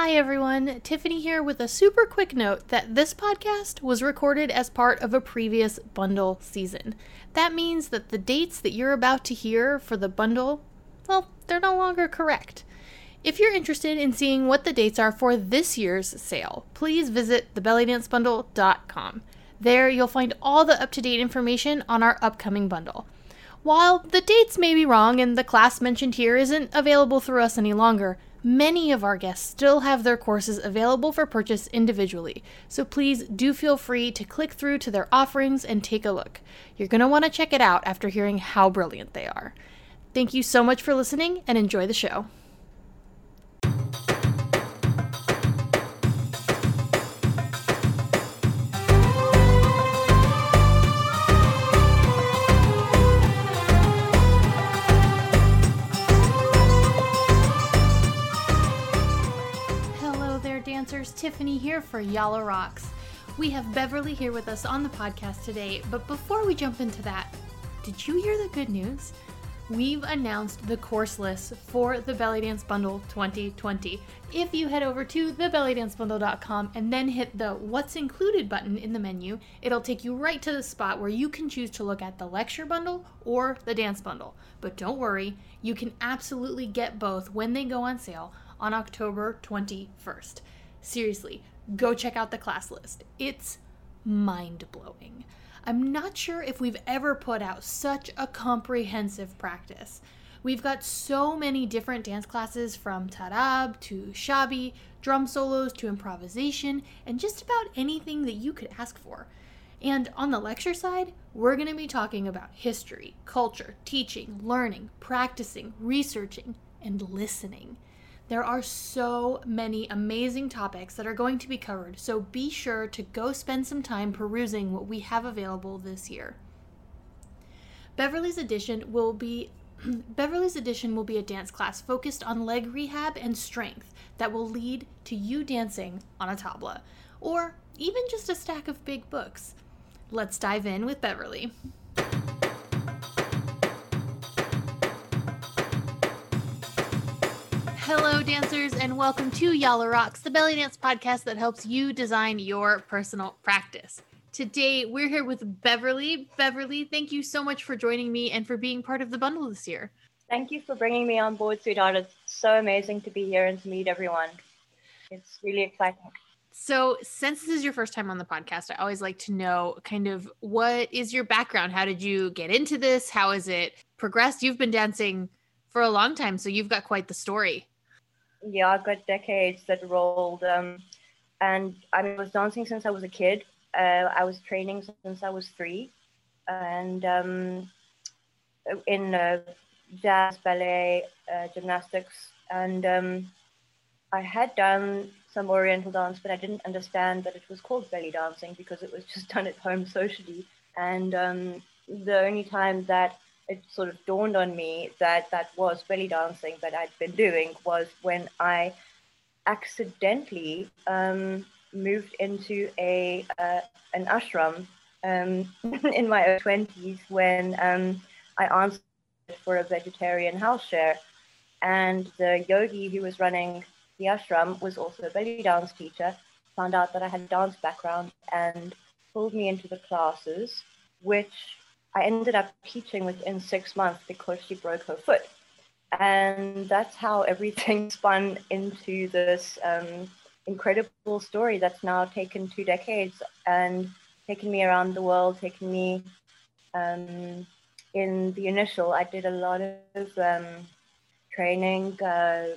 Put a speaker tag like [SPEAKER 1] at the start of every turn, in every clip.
[SPEAKER 1] Hi, everyone. Tiffany here with a super quick note that this podcast was recorded as part of a previous bundle season. That means that the dates that you're about to hear for the bundle, well, they're no longer correct. If you're interested in seeing what the dates are for this year's sale, please visit thebellydancebundle.com. There, you'll find all the up to date information on our upcoming bundle. While the dates may be wrong and the class mentioned here isn't available through us any longer, many of our guests still have their courses available for purchase individually, so please do feel free to click through to their offerings and take a look. You're going to want to check it out after hearing how brilliant they are. Thank you so much for listening and enjoy the show. Dancers. Tiffany here for Yalla Rocks. We have Beverly here with us on the podcast today, but before we jump into that, did you hear the good news? We've announced the course list for the Belly Dance Bundle 2020. If you head over to thebellydancebundle.com and then hit the What's Included button in the menu, it'll take you right to the spot where you can choose to look at the lecture bundle or the dance bundle. But don't worry, you can absolutely get both when they go on sale on October 21st. Seriously, go check out the class list. It's mind blowing. I'm not sure if we've ever put out such a comprehensive practice. We've got so many different dance classes from tarab to shabi, drum solos to improvisation, and just about anything that you could ask for. And on the lecture side, we're going to be talking about history, culture, teaching, learning, practicing, researching, and listening. There are so many amazing topics that are going to be covered, so be sure to go spend some time perusing what we have available this year. Beverly's edition will be Beverly's edition will be a dance class focused on leg rehab and strength that will lead to you dancing on a tabla or even just a stack of big books. Let's dive in with Beverly. Hello, dancers, and welcome to Yalla Rocks, the belly dance podcast that helps you design your personal practice. Today, we're here with Beverly. Beverly, thank you so much for joining me and for being part of the bundle this year.
[SPEAKER 2] Thank you for bringing me on board, sweetheart. It's so amazing to be here and to meet everyone. It's really exciting.
[SPEAKER 1] So, since this is your first time on the podcast, I always like to know kind of what is your background? How did you get into this? How has it progressed? You've been dancing for a long time, so you've got quite the story.
[SPEAKER 2] Yeah, I've got decades that rolled. Um, and I, mean, I was dancing since I was a kid. Uh, I was training since I was three. And um, in uh, jazz, ballet, uh, gymnastics. And um, I had done some Oriental dance, but I didn't understand that it was called belly dancing because it was just done at home socially. And um, the only time that it sort of dawned on me that that was belly dancing that I'd been doing was when I accidentally um, moved into a uh, an ashram um, in my twenties when um, I answered for a vegetarian house share, and the yogi who was running the ashram was also a belly dance teacher. Found out that I had a dance background and pulled me into the classes, which I ended up teaching within six months because she broke her foot. And that's how everything spun into this um, incredible story that's now taken two decades and taken me around the world, taken me um, in the initial, I did a lot of um, training, uh,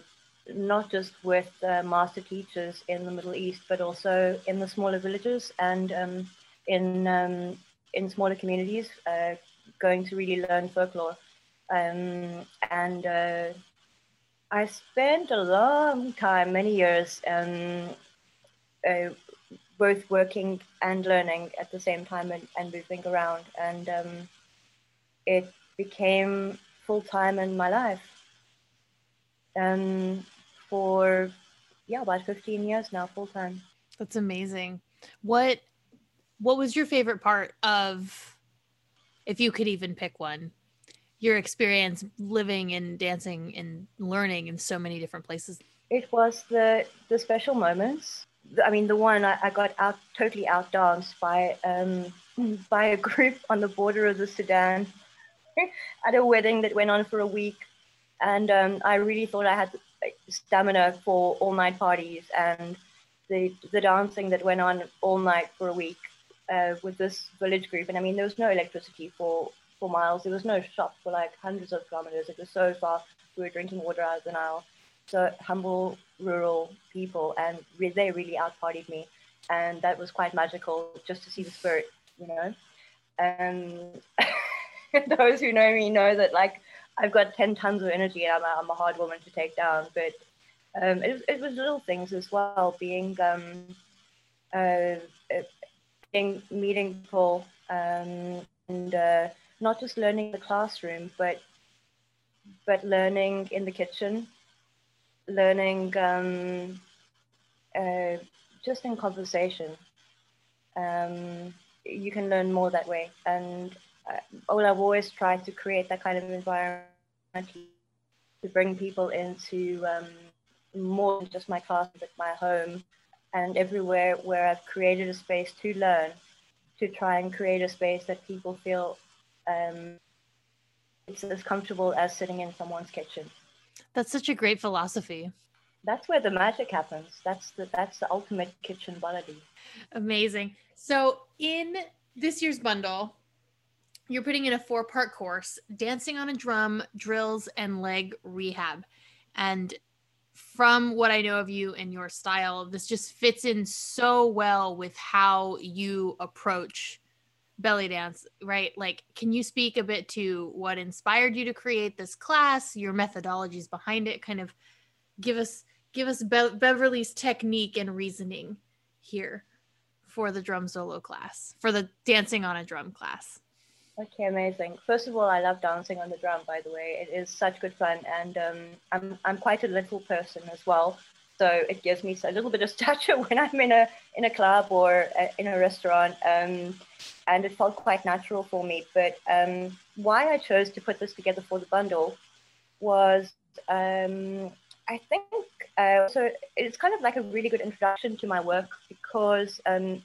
[SPEAKER 2] not just with uh, master teachers in the Middle East, but also in the smaller villages and um, in um, in smaller communities, uh, going to really learn folklore. Um, and uh, I spent a long time, many years, um, uh, both working and learning at the same time and, and moving around. And um, it became full time in my life. Um, for yeah, about 15 years now, full time.
[SPEAKER 1] That's amazing. What what was your favorite part of if you could even pick one your experience living and dancing and learning in so many different places?
[SPEAKER 2] It was the the special moments. I mean, the one I, I got out totally outdanced by um, by a group on the border of the Sudan at a wedding that went on for a week, and um, I really thought I had stamina for all night parties and the the dancing that went on all night for a week uh, with this village group. And I mean, there was no electricity for for miles. There was no shop for like hundreds of kilometers. It was so far. We were drinking water out of the Nile. So humble rural people, and re- they really out partied me, and that was quite magical just to see the spirit, you know. And those who know me know that like I've got 10 tons of energy and I'm a, I'm a hard woman to take down. But um, it, it was little things as well, being, um, uh, being meaningful um, and uh, not just learning in the classroom, but but learning in the kitchen, learning um, uh, just in conversation. Um, you can learn more that way. And uh, well, I've always tried to create that kind of environment to bring people into um, more than just my class, but my home and everywhere where I've created a space to learn, to try and create a space that people feel um, it's as comfortable as sitting in someone's kitchen.
[SPEAKER 1] That's such a great philosophy.
[SPEAKER 2] That's where the magic happens. That's the that's the ultimate kitchen baladi.
[SPEAKER 1] Amazing. So in this year's bundle, you're putting in a four part course dancing on a drum, drills, and leg rehab. And from what I know of you and your style, this just fits in so well with how you approach belly dance, right? Like, can you speak a bit to what inspired you to create this class, your methodologies behind it? Kind of give us give us Be- Beverly's technique and reasoning here for the drum solo class, for the dancing on a drum class.
[SPEAKER 2] Okay, amazing. First of all, I love dancing on the drum. By the way, it is such good fun, and um, I'm I'm quite a little person as well, so it gives me a little bit of stature when I'm in a in a club or a, in a restaurant, um, and it felt quite natural for me. But um, why I chose to put this together for the bundle was um, I think uh, so. It's kind of like a really good introduction to my work because um,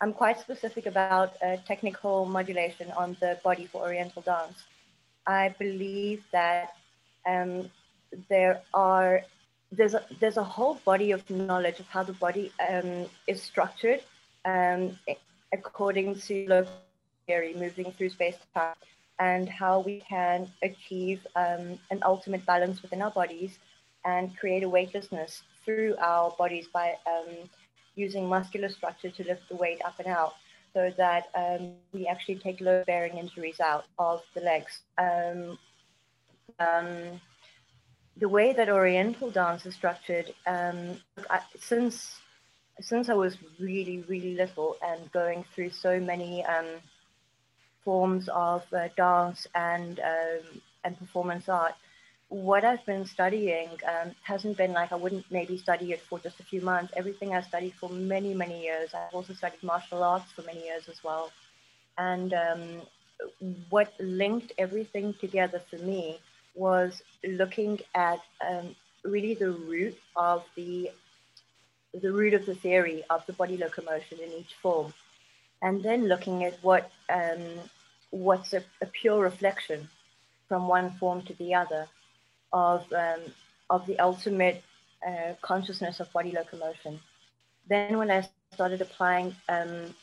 [SPEAKER 2] I'm quite specific about technical modulation on the body for Oriental dance. I believe that um, there are there's a, there's a whole body of knowledge of how the body um, is structured um, according to local theory, moving through space time, and how we can achieve um, an ultimate balance within our bodies and create a weightlessness through our bodies by um, using muscular structure to lift the weight up and out so that um, we actually take load bearing injuries out of the legs. Um, um, the way that Oriental dance is structured, um, I, since since I was really really little and going through so many um, forms of uh, dance and um, and performance art, what I've been studying um, hasn't been like I wouldn't maybe study it for just a few months. Everything I've studied for many, many years. I've also studied martial arts for many years as well. And um, what linked everything together for me was looking at um, really the root of the the root of the theory of the body locomotion in each form, and then looking at what um, what's a, a pure reflection from one form to the other of, um, of the ultimate uh, consciousness of body locomotion. Then, when I started applying um,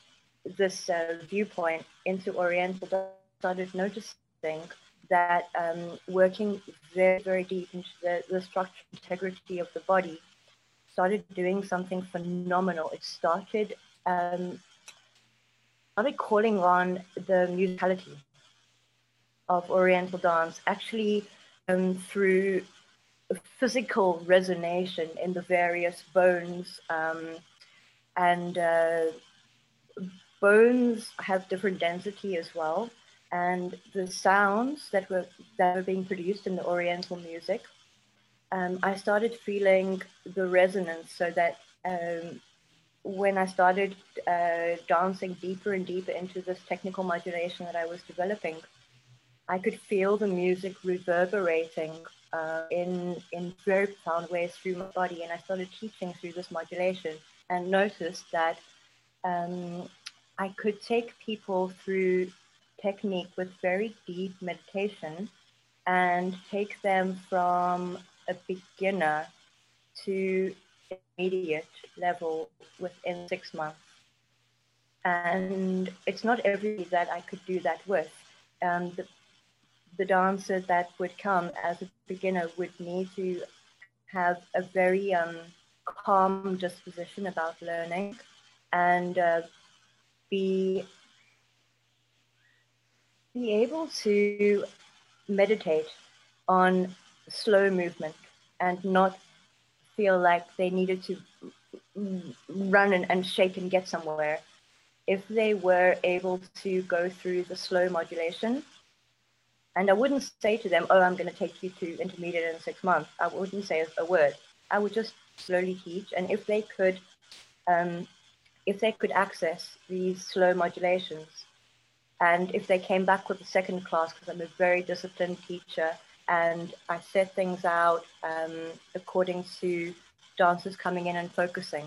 [SPEAKER 2] this uh, viewpoint into Oriental, I started noticing that um, working very, very deep into the, the structure integrity of the body started doing something phenomenal. It started um, started calling on the musicality of Oriental dance, actually um, through physical resonance in the various bones. Um, and uh, bones have different density as well. And the sounds that were that were being produced in the Oriental music, um, I started feeling the resonance. So that um, when I started uh, dancing deeper and deeper into this technical modulation that I was developing, I could feel the music reverberating uh, in in very profound ways through my body, and I started teaching through this modulation, and noticed that um, I could take people through technique with very deep meditation, and take them from a beginner to intermediate level within six months. And it's not everybody that I could do that with. Um, the, the dancer that would come as a beginner would need to have a very um, calm disposition about learning and uh, be be able to meditate on slow movement and not feel like they needed to run and, and shake and get somewhere. If they were able to go through the slow modulation, and I wouldn't say to them, oh, I'm going to take you to intermediate in six months. I wouldn't say a word. I would just slowly teach. And if they could, um, if they could access these slow modulations, and if they came back with the second class, because I'm a very disciplined teacher, and I set things out um, according to dancers coming in and focusing,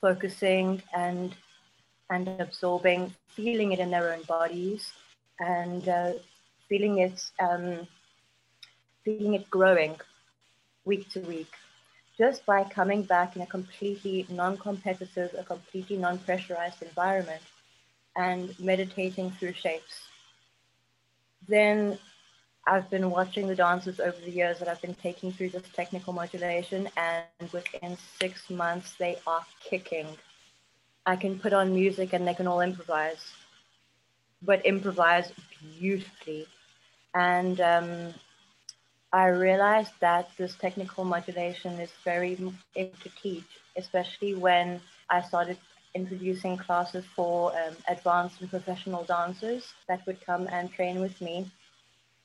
[SPEAKER 2] focusing and and absorbing, feeling it in their own bodies, and uh, feeling it um, feeling it growing week to week, just by coming back in a completely non-competitive, a completely non-pressurized environment, and meditating through shapes. Then I've been watching the dancers over the years that I've been taking through this technical modulation, and within six months, they are kicking. I can put on music and they can all improvise, but improvise beautifully. And um, I realized that this technical modulation is very easy to teach, especially when I started introducing classes for um, advanced and professional dancers that would come and train with me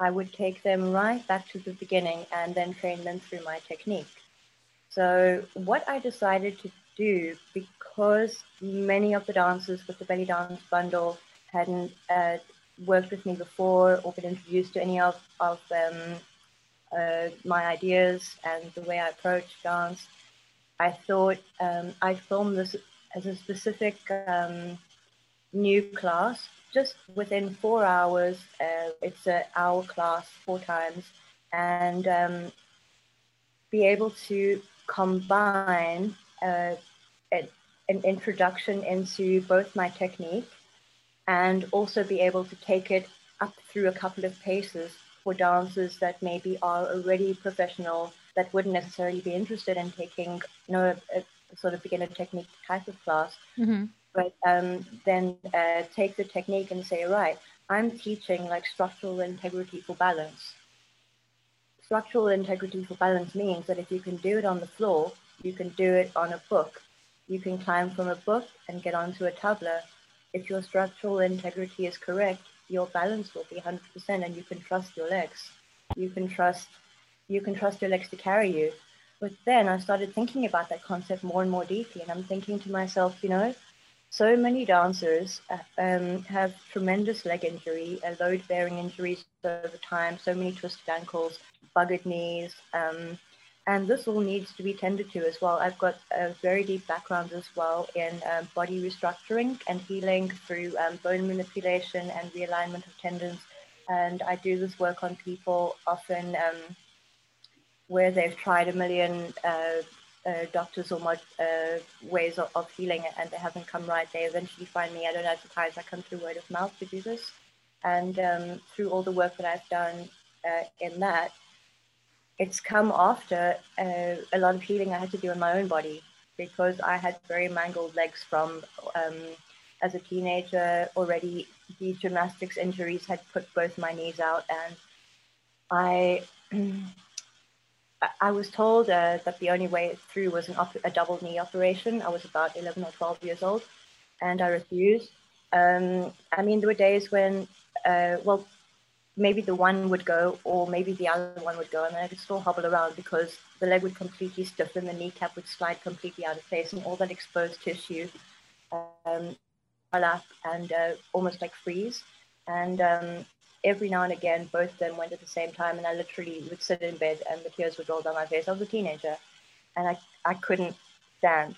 [SPEAKER 2] I would take them right back to the beginning and then train them through my technique. So, what I decided to do, because many of the dancers with the belly dance bundle hadn't uh, worked with me before or been introduced to any of, of um, uh, my ideas and the way I approach dance, I thought um, I filmed this as a specific um, new class just within four hours. Uh, it's an hour class four times, and um, be able to combine uh, an introduction into both my technique and also be able to take it up through a couple of paces for dancers that maybe are already professional that wouldn't necessarily be interested in taking you know a, a sort of beginner technique type of class mm-hmm but um, then uh, take the technique and say, right, I'm teaching like structural integrity for balance. Structural integrity for balance means that if you can do it on the floor, you can do it on a book. You can climb from a book and get onto a tabla. If your structural integrity is correct, your balance will be 100% and you can trust your legs. You can trust you can trust your legs to carry you. But then I started thinking about that concept more and more deeply and I'm thinking to myself, you know, so many dancers um, have tremendous leg injury, uh, load bearing injuries over time, so many twisted ankles, buggered knees, um, and this all needs to be tended to as well. I've got a very deep background as well in um, body restructuring and healing through um, bone manipulation and realignment of tendons. And I do this work on people often um, where they've tried a million uh, uh, doctors or mod, uh, ways of, of, healing and they haven't come right, they eventually find me. I don't advertise, I come through word of mouth to do this. And um, through all the work that I've done uh, in that, it's come after uh, a lot of healing I had to do in my own body because I had very mangled legs from um, as a teenager already. The gymnastics injuries had put both my knees out, and I I was told uh, that the only way through was op- a double knee operation. I was about 11 or 12 years old, and I refused. Um, I mean, there were days when, uh, well, maybe the one would go, or maybe the other one would go, and then I could still hobble around because the leg would completely stiffen, the kneecap would slide completely out of place, and all that exposed tissue um, up and uh, almost like freeze. And um, every now and again, both of them went at the same time, and I literally would sit in bed and the tears would roll down my face. I was a teenager, and I, I couldn't stand.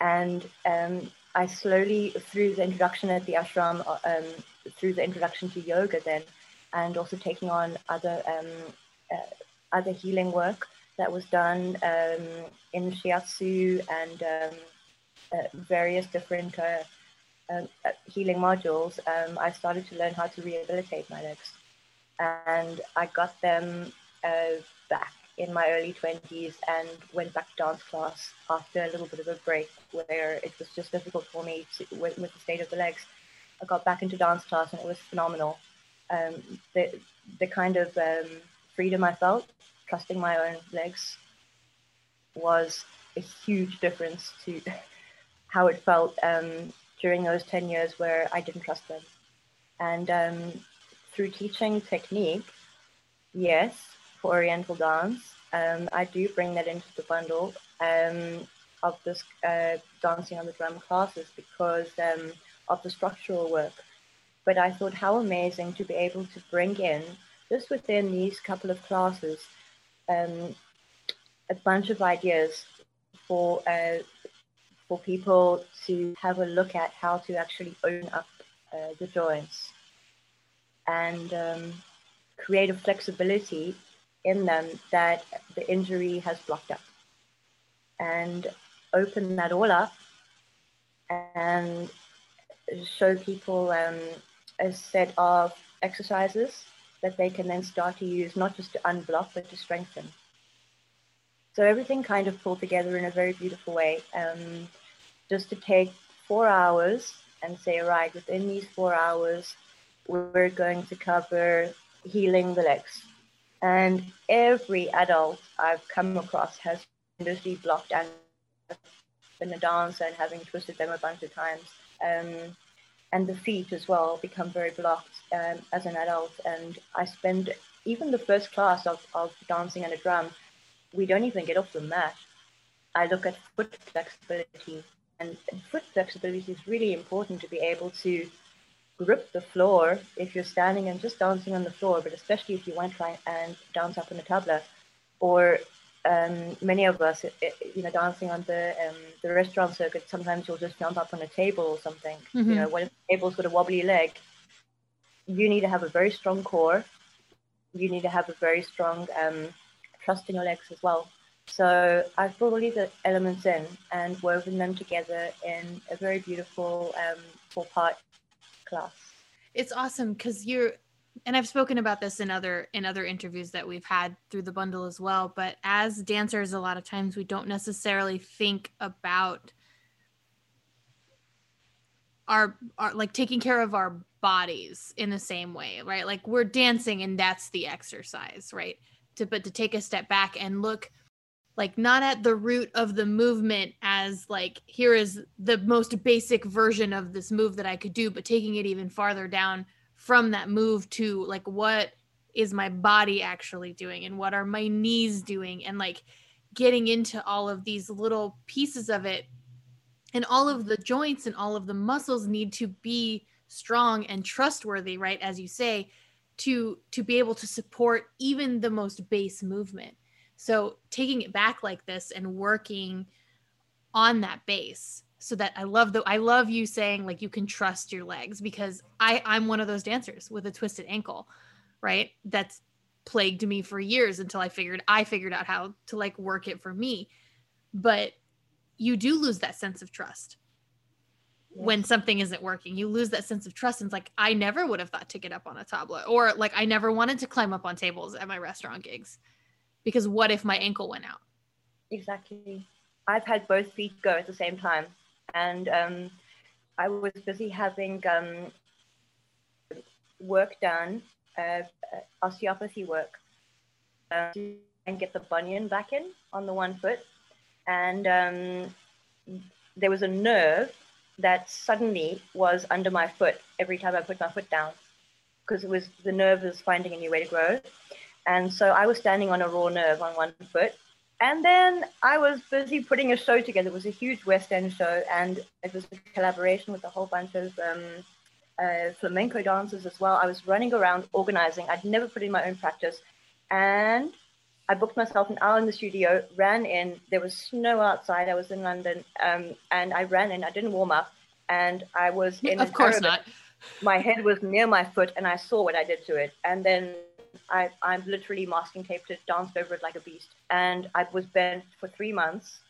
[SPEAKER 2] And um, I slowly, through the introduction at the ashram, uh, um, through the introduction to yoga, then, and also taking on other um, uh, other healing work that was done um, in shiatsu and um, uh, various different uh, uh, healing modules, I started to learn how to rehabilitate my legs. And I got them uh, back in my early 20s and went back to dance class after a little bit of a break where it was just difficult for me to, with, with the state of the legs. I got back into dance class and it was phenomenal. Um, the, the kind of um, freedom I felt, trusting my own legs, was a huge difference to how it felt um, during those 10 years where I didn't trust them. And um, through teaching technique, yes, for Oriental dance, um, I do bring that into the bundle um, of this uh, dancing on the drum classes because of the structural work. But I thought how amazing to be able to bring in, just within these couple of classes, um, a bunch of ideas for uh, for people to have a look at how to actually open up uh, the joints and um, create a flexibility in them that the injury has blocked up and open that all up and show people um, a set of exercises that they can then start to use not just to unblock but to strengthen so everything kind of pulled together in a very beautiful way. Um, just to take four hours and say, right, within these four hours, we're going to cover healing the legs. And every adult I've come across has seriously blocked and been a dancer and having twisted them a bunch of times. Um, and the feet as well become very blocked um, as an adult. And I spend even the first class of, of dancing on a drum we don't even get off the mat. I look at foot flexibility, and foot flexibility is really important to be able to grip the floor if you're standing and just dancing on the floor, but especially if you want to try and dance up on the tabla, or um, many of us, you know, dancing on the um, the restaurant circuit, sometimes you'll just jump up on a table or something. Mm-hmm. You know, when the table's got a wobbly leg, you need to have a very strong core. You need to have a very strong um, trusting your legs as well. So I've brought all these elements in and woven them together in a very beautiful um, four part class.
[SPEAKER 1] It's awesome because you're, and I've spoken about this in other in other interviews that we've had through the bundle as well. But as dancers, a lot of times we don't necessarily think about our, our like taking care of our bodies in the same way, right? Like we're dancing and that's the exercise, right? to but to take a step back and look like not at the root of the movement as like here is the most basic version of this move that I could do but taking it even farther down from that move to like what is my body actually doing and what are my knees doing and like getting into all of these little pieces of it. And all of the joints and all of the muscles need to be strong and trustworthy right as you say to to be able to support even the most base movement. So taking it back like this and working on that base so that i love the i love you saying like you can trust your legs because i i'm one of those dancers with a twisted ankle right that's plagued me for years until i figured i figured out how to like work it for me but you do lose that sense of trust when something isn't working. You lose that sense of trust. And it's like, I never would have thought to get up on a tabla, or like, I never wanted to climb up on tables at my restaurant gigs because what if my ankle went out?
[SPEAKER 2] Exactly. I've had both feet go at the same time. And um, I was busy having um, work done, uh, osteopathy work, uh, and get the bunion back in on the one foot. And um, there was a nerve that suddenly was under my foot every time I put my foot down because it was the nerve was finding a new way to grow. And so I was standing on a raw nerve on one foot. And then I was busy putting a show together. It was a huge West End show, and it was a collaboration with a whole bunch of um, uh, flamenco dancers as well. I was running around organizing. I'd never put in my own practice. And I booked myself an hour in the studio, ran in. There was snow outside. I was in London. Um, and I ran in. I didn't warm up. And I was in.
[SPEAKER 1] Of course not.
[SPEAKER 2] My head was near my foot, and I saw what I did to it. And then I, I'm literally masking taped it, danced over it like a beast. And I was bent for three months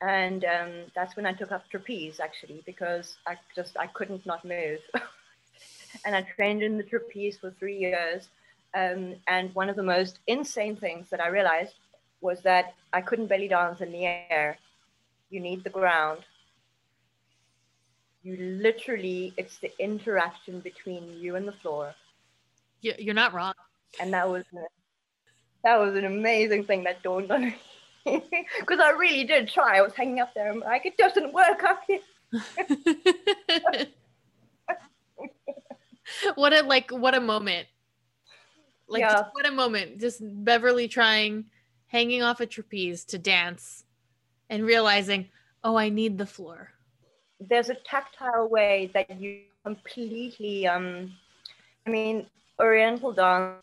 [SPEAKER 2] and um, that's when I took up trapeze actually because I just I couldn't not move, and I trained in the trapeze for three years. Um, and one of the most insane things that I realized was that I couldn't belly dance in the air. You need the ground. You literally, it's the interaction between you and the floor.
[SPEAKER 1] You're not wrong.
[SPEAKER 2] And that was that was an amazing thing that dawned on me because I really did try. I was hanging up there. I'm like, it doesn't work up here.
[SPEAKER 1] what a like what a moment. Like yeah. what a moment. Just Beverly trying hanging off a trapeze to dance and realizing, oh, I need the floor.
[SPEAKER 2] There's a tactile way that you completely um I mean, Oriental dance,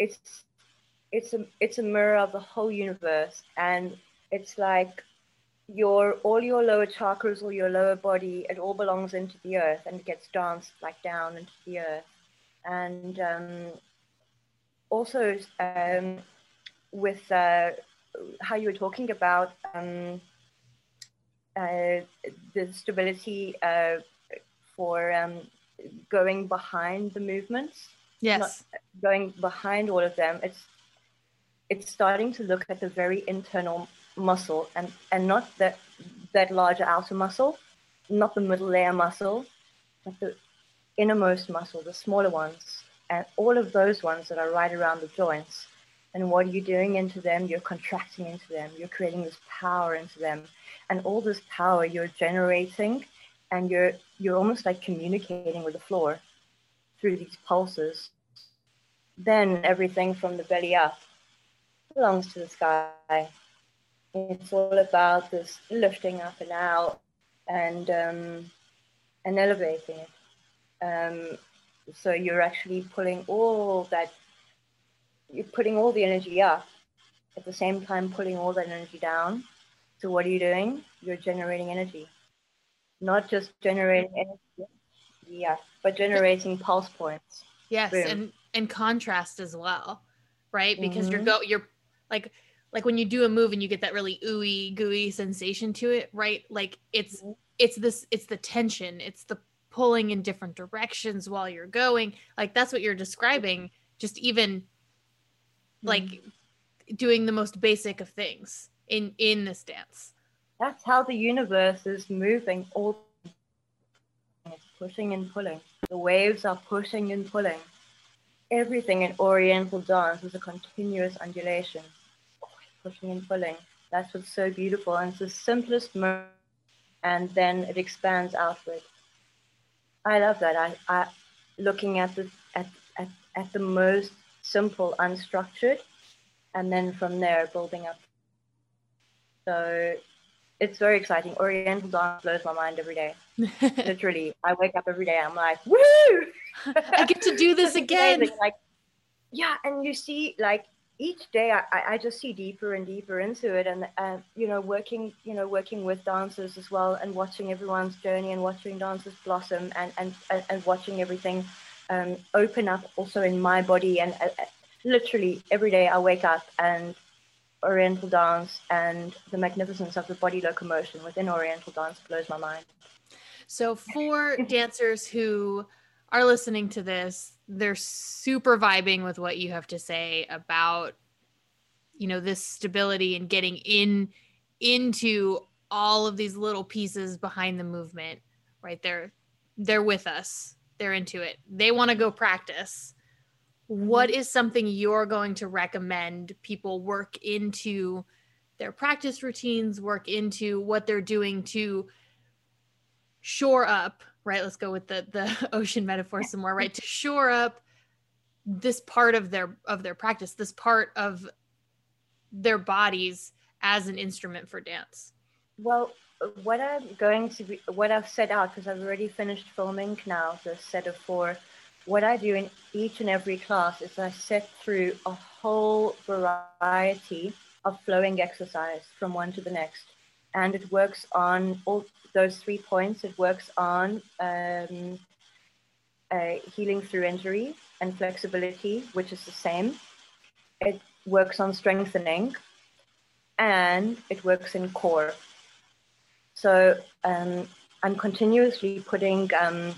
[SPEAKER 2] it's it's a it's a mirror of the whole universe. And it's like your all your lower chakras or your lower body it all belongs into the earth and it gets danced like down into the earth. And um, also um, with uh, how you were talking about um, uh, the stability uh, for um, going behind the movements
[SPEAKER 1] yes
[SPEAKER 2] going behind all of them it's it's starting to look at the very internal muscle and, and not that, that larger outer muscle, not the middle layer muscle, but the innermost muscle, the smaller ones, and all of those ones that are right around the joints. And what are you doing into them? You're contracting into them. You're creating this power into them. And all this power you're generating and you're you're almost like communicating with the floor through these pulses. Then everything from the belly up belongs to the sky. It's all about this lifting up and out and um, and elevating it. Um, so you're actually pulling all that, you're putting all the energy up at the same time pulling all that energy down. So what are you doing? You're generating energy, not just generating energy, yeah, but generating pulse points.
[SPEAKER 1] Yes, Boom. and and contrast as well, right? Because mm-hmm. you're go you're like like when you do a move and you get that really ooey gooey sensation to it right like it's mm-hmm. it's this it's the tension it's the pulling in different directions while you're going like that's what you're describing just even mm-hmm. like doing the most basic of things in in this dance
[SPEAKER 2] that's how the universe is moving all pushing and pulling the waves are pushing and pulling everything in oriental dance is a continuous undulation pushing and pulling. That's what's so beautiful. And it's the simplest moment, and then it expands outward. I love that. I, I looking at the at, at, at the most simple, unstructured, and then from there building up. So it's very exciting. Oriental dance blows my mind every day. Literally, I wake up every day. I'm like, woo!
[SPEAKER 1] I get to do this again.
[SPEAKER 2] Like, yeah, and you see, like each day I, I just see deeper and deeper into it and uh, you know working you know working with dancers as well and watching everyone's journey and watching dancers blossom and and, and watching everything um, open up also in my body and uh, uh, literally every day I wake up and oriental dance and the magnificence of the body locomotion within oriental dance blows my mind.
[SPEAKER 1] So for dancers who are listening to this they're super vibing with what you have to say about you know this stability and getting in into all of these little pieces behind the movement right? They're they're with us. They're into it. They want to go practice what mm-hmm. something you're going to recommend people work into their practice routines work into what they're doing to shore up right? Let's go with the the ocean metaphor some more right? To shore up this part of their of their practice this part of their bodies as an instrument for dance.
[SPEAKER 2] Well, what I'm going to be, what I've set out, because I've already finished filming now, the set of four, what I do in each and every class is I set through a whole variety of flowing exercise from one to the next. And it works on all those three points. It works on um, uh, healing through injury and flexibility, which is the same. It works on strengthening and it works in core. So um, I'm continuously putting um,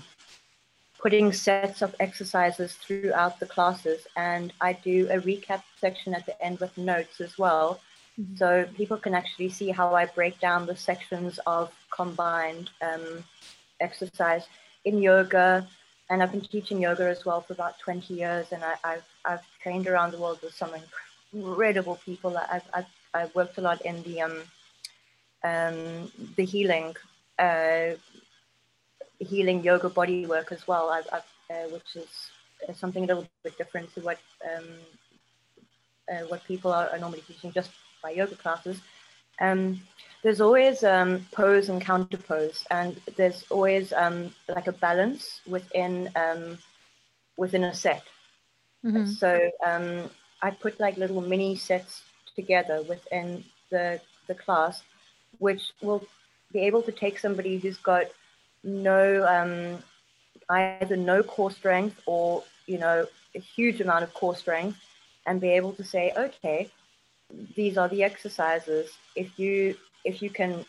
[SPEAKER 2] putting sets of exercises throughout the classes, and I do a recap section at the end with notes as well, mm-hmm. so people can actually see how I break down the sections of combined um, exercise in yoga. And I've been teaching yoga as well for about 20 years, and I, have I've trained around the world with some incredible people. I've, I've, I've worked a lot in the um, um, the healing, uh, healing yoga body work as well, I've, I've, uh, which is uh, something a little bit different to what um, uh, what people are, are, normally teaching just by yoga classes. Um, there's always um, pose and counter pose, and there's always um, like a balance within um, within a set. Mm-hmm. So um, I put like little mini sets together within the the class which will be able to take somebody who's got no um, either no core strength or you know a huge amount of core strength and be able to say okay these are the exercises if you if you can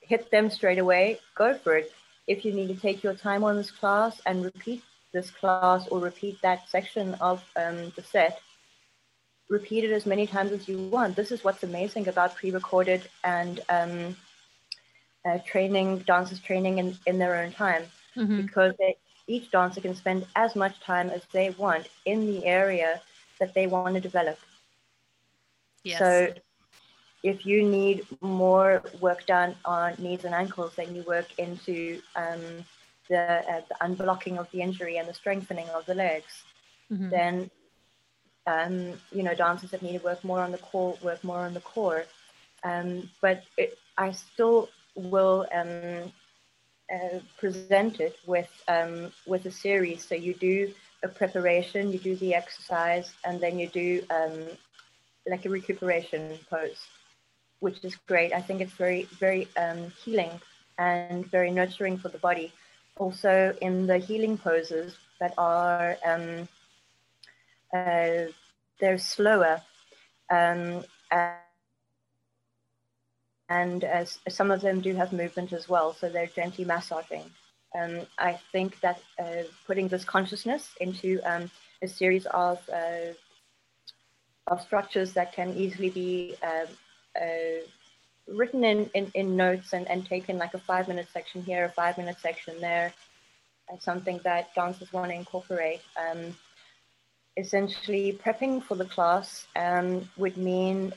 [SPEAKER 2] hit them straight away go for it if you need to take your time on this class and repeat this class or repeat that section of um, the set repeat it as many times as you want. This is what's amazing about pre-recorded and um, uh, training dancers training in, in their own time mm-hmm. because they, each dancer can spend as much time as they want in the area that they want to develop. Yes. So if you need more work done on knees and ankles, then you work into um, the, uh, the, unblocking of the injury and the strengthening of the legs. Mm-hmm. Then um, you know, dancers that need to work more on the core, work more on the core. Um, but it, I still will um, uh, present it with um, with a series. So you do a preparation, you do the exercise, and then you do um, like a recuperation pose, which is great. I think it's very very um, healing and very nurturing for the body. Also, in the healing poses that are um, uh, they're slower. Um, and some of them do have movement as well, so they're gently massaging. Um, I think that uh, putting this consciousness into um, a series of uh, of structures that can easily be uh, uh written in, in, in, notes and, and taken like a five minute section here, a five minute section there, and something that dancers want to incorporate. Um, essentially prepping for the class um, would mean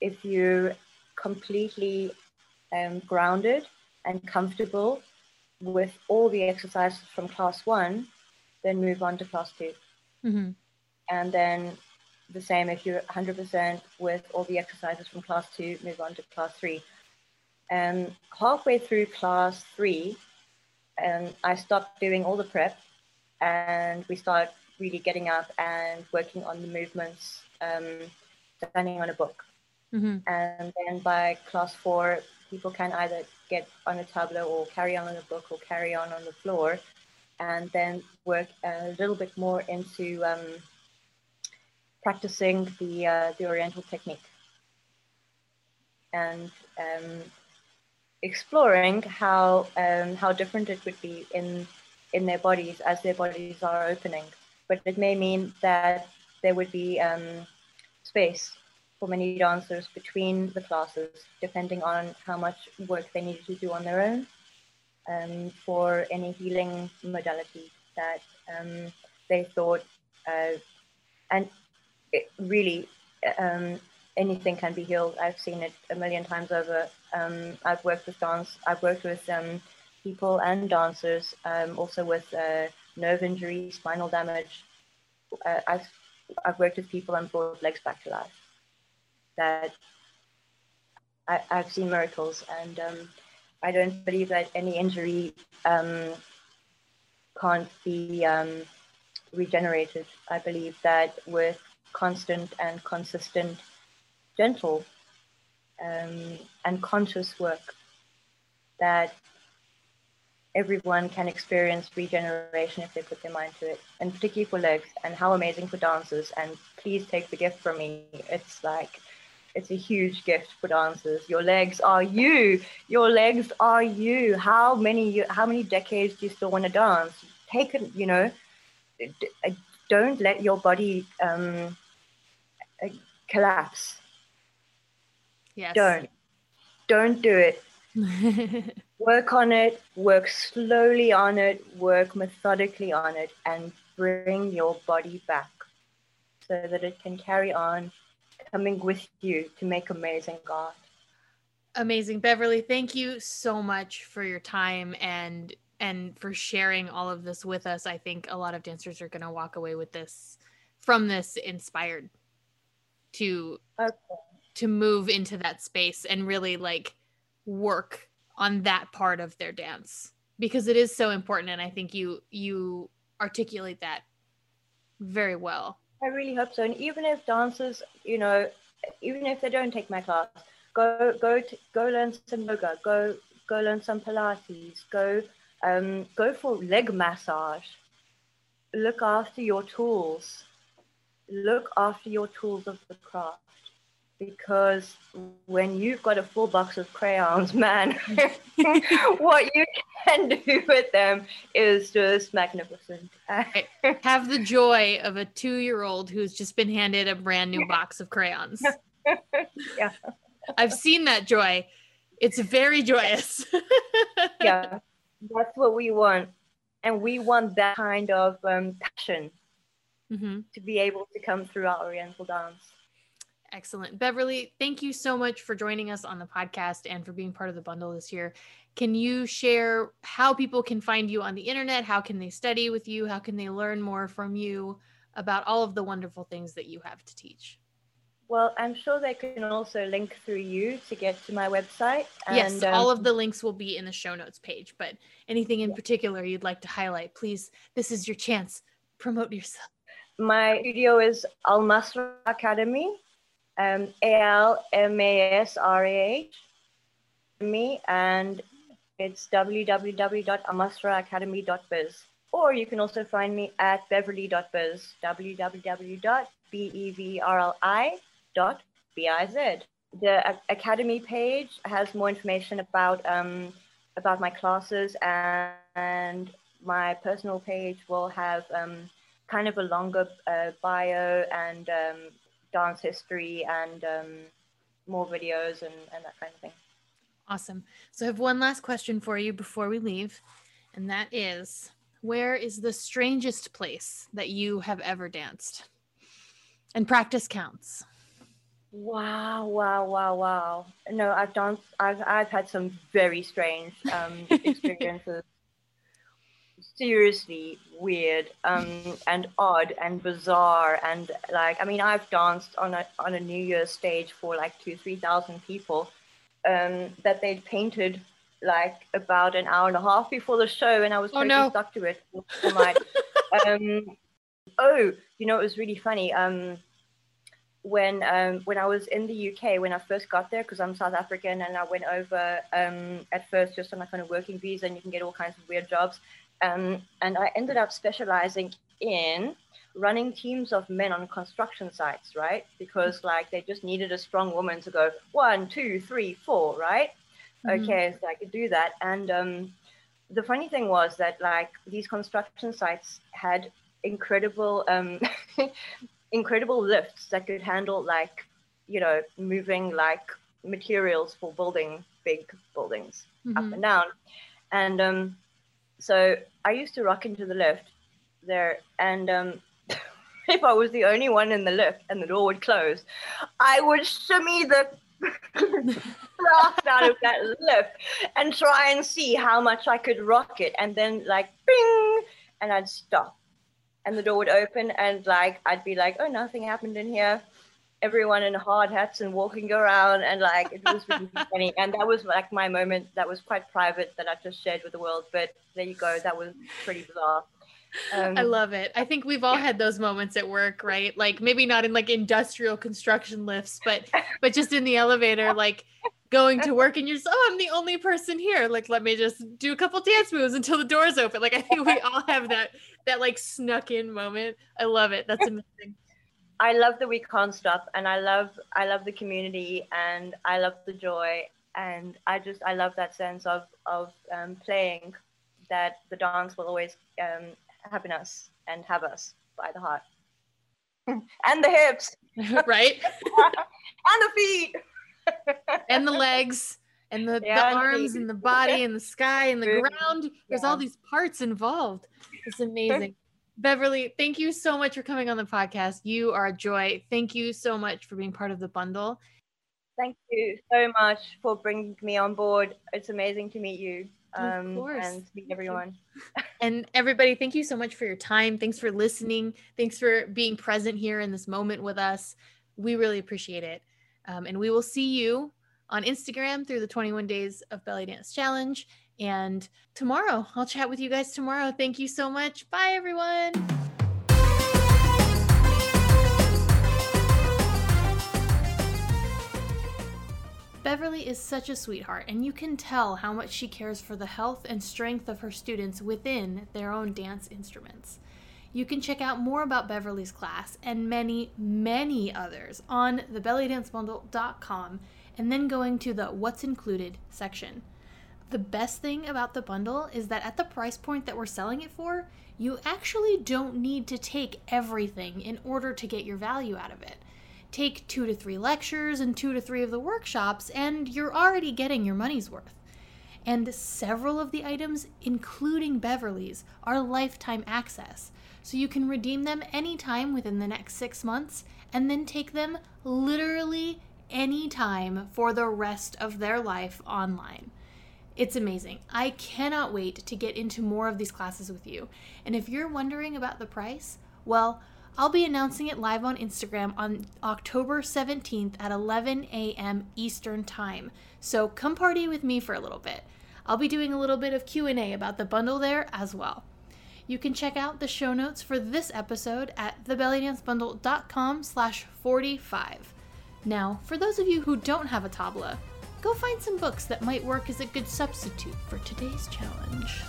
[SPEAKER 2] if you're completely um, grounded and comfortable with all the exercises from class one, then move on to class 2 mm-hmm. And then the same if you're 100% with all the exercises from class two, move on to class three. And halfway through class three, um, I stopped doing all the prep and we start really getting up and working on the movements, um, depending on a book. Mm-hmm. And then by class four, people can either get on a tabla or carry on on a book or carry on on the floor, and then work a little bit more into um, practicing the uh, the Oriental technique and um, exploring how um, how different it would be in in their bodies as their bodies are opening but it may mean that there would be um, space for many dancers between the classes, depending on how much work they needed to do on their own um, for any healing modality that um, they thought. Uh, and it really, um, anything can be healed. I've seen it a million times over. Um, I've worked with dance. I've worked with um, people and dancers, um, also with uh, nerve injury, spinal damage. Uh, I've, I've worked with people and brought legs back to life. That I, have seen miracles, and um, I don't believe that any injury um, can't be um, regenerated. I believe that with constant and consistent, gentle um, and conscious work, that everyone can experience regeneration if they put their mind to it, and particularly for legs, and how amazing for dancers. And please take the gift from me. It's like, it's a huge gift for dancers. Your legs are you. Your legs are you. How many how many decades do you still want to dance? Take it, you know. Uh, don't let your body um, uh, collapse.
[SPEAKER 1] Yes.
[SPEAKER 2] Don't. Don't do it. work on it, work slowly on it, work methodically on it, and bring your body back so that it can carry on coming with you to make amazing art.
[SPEAKER 1] Amazing. Beverly, thank you so much for your time and and for sharing all of this with us. I think a lot of dancers are going to walk away with this from this inspired to okay. to move into that space and really like work on that part of their dance because it is so important and i think you you articulate that very well
[SPEAKER 2] i really hope so. And even if dancers you know even if they don't take my class go go to, go learn some yoga go go learn some pilates go um, go for leg massage. Look after your tools. Look after your tools of the craft because when you've got a full box of crayons, man, what you can do with them is just magnificent.
[SPEAKER 1] Have the joy of a two year old who's just been handed a brand new box of crayons.
[SPEAKER 2] yeah.
[SPEAKER 1] I've seen that joy. It's very joyous.
[SPEAKER 2] yeah, that's what we want. And we want that kind of um, passion mm-hmm. to be able to come through our Oriental dance.
[SPEAKER 1] Excellent. Beverly, thank you so much for joining us on the podcast and for being part of the bundle this year. Can you share how people can find you on the internet? How can they study with you? How can they learn more from you about all of the wonderful things that you have to teach?
[SPEAKER 2] Well, I'm sure they can also link through you to get to my website.
[SPEAKER 1] And, yes, all um, of the links will be in the show notes page. But anything in yeah. particular you'd like to highlight, please, this is your chance. Promote yourself.
[SPEAKER 2] My studio is Al Masrah Academy um, A L M A S R A H, me, and it's www.almasrahacademy.biz. Or you can also find me at beverly.biz, www.beverli.biz. The Academy page has more information about um, about my classes, and, and, my personal page will have um, kind of a longer uh, bio and um, dance history and um, more videos and, and that kind of thing.
[SPEAKER 1] Awesome. So I have one last question for you before we leave, and that is where is the strangest place that you have ever danced? And practice counts.
[SPEAKER 2] Wow, wow, wow, wow. No, I've danced, I've, I've had some very strange um, experiences seriously weird um, and odd and bizarre and like I mean I've danced on a on a New Year's stage for like two three thousand people um, that they'd painted like about an hour and a half before the show and I was oh, totally no. stuck to it. um, oh, you know it was really funny. Um, when um, when I was in the UK when I first got there because I'm South African and I went over um, at first just on a kind of working visa and you can get all kinds of weird jobs um, and I ended up specializing in running teams of men on construction sites, right? Because like they just needed a strong woman to go one, two, three, four, right? Mm-hmm. Okay, so I could do that. And um, the funny thing was that like these construction sites had incredible, um, incredible lifts that could handle like, you know, moving like materials for building big buildings mm-hmm. up and down. And um, so I used to rock into the lift there, and um, if I was the only one in the lift and the door would close, I would shimmy the blast out of that lift and try and see how much I could rock it, and then like bing, and I'd stop, and the door would open, and like I'd be like, oh, nothing happened in here. Everyone in hard hats and walking around and like it was really funny and that was like my moment that was quite private that i just shared with the world but there you go that was pretty bizarre
[SPEAKER 1] um, I love it. I think we've all had those moments at work, right? Like maybe not in like industrial construction lifts, but but just in the elevator, like going to work and you're just, oh, I'm the only person here. Like, let me just do a couple dance moves until the doors open. Like, I think we all have that that like snuck in moment. I love it. That's amazing.
[SPEAKER 2] I love that we can't stop, and I love I love the community, and I love the joy, and I just I love that sense of of um, playing, that the dance will always um, happen us and have us by the heart, and the hips,
[SPEAKER 1] right,
[SPEAKER 2] and the feet
[SPEAKER 1] and the legs and the, yeah, the arms and the body and the sky and the ground. There's yeah. all these parts involved. It's amazing. Beverly, thank you so much for coming on the podcast. You are a joy. Thank you so much for being part of the bundle.
[SPEAKER 2] Thank you so much for bringing me on board. It's amazing to meet you um, and meet everyone.
[SPEAKER 1] and everybody, thank you so much for your time. Thanks for listening. Thanks for being present here in this moment with us. We really appreciate it. Um, and we will see you on Instagram through the 21 Days of Belly Dance Challenge. And tomorrow, I'll chat with you guys tomorrow. Thank you so much. Bye, everyone. Beverly is such a sweetheart, and you can tell how much she cares for the health and strength of her students within their own dance instruments. You can check out more about Beverly's class and many, many others on thebellydancebundle.com and then going to the What's Included section. The best thing about the bundle is that at the price point that we're selling it for, you actually don't need to take everything in order to get your value out of it. Take two to three lectures and two to three of the workshops, and you're already getting your money's worth. And several of the items, including Beverly's, are lifetime access so you can redeem them anytime within the next six months and then take them literally anytime for the rest of their life online. It's amazing. I cannot wait to get into more of these classes with you. And if you're wondering about the price, well, I'll be announcing it live on Instagram on October 17th at 11 a.m. Eastern Time. So come party with me for a little bit. I'll be doing a little bit of Q&A about the bundle there as well. You can check out the show notes for this episode at thebellydancebundle.com slash 45. Now, for those of you who don't have a tabla, go find some books that might work as a good substitute for today's challenge.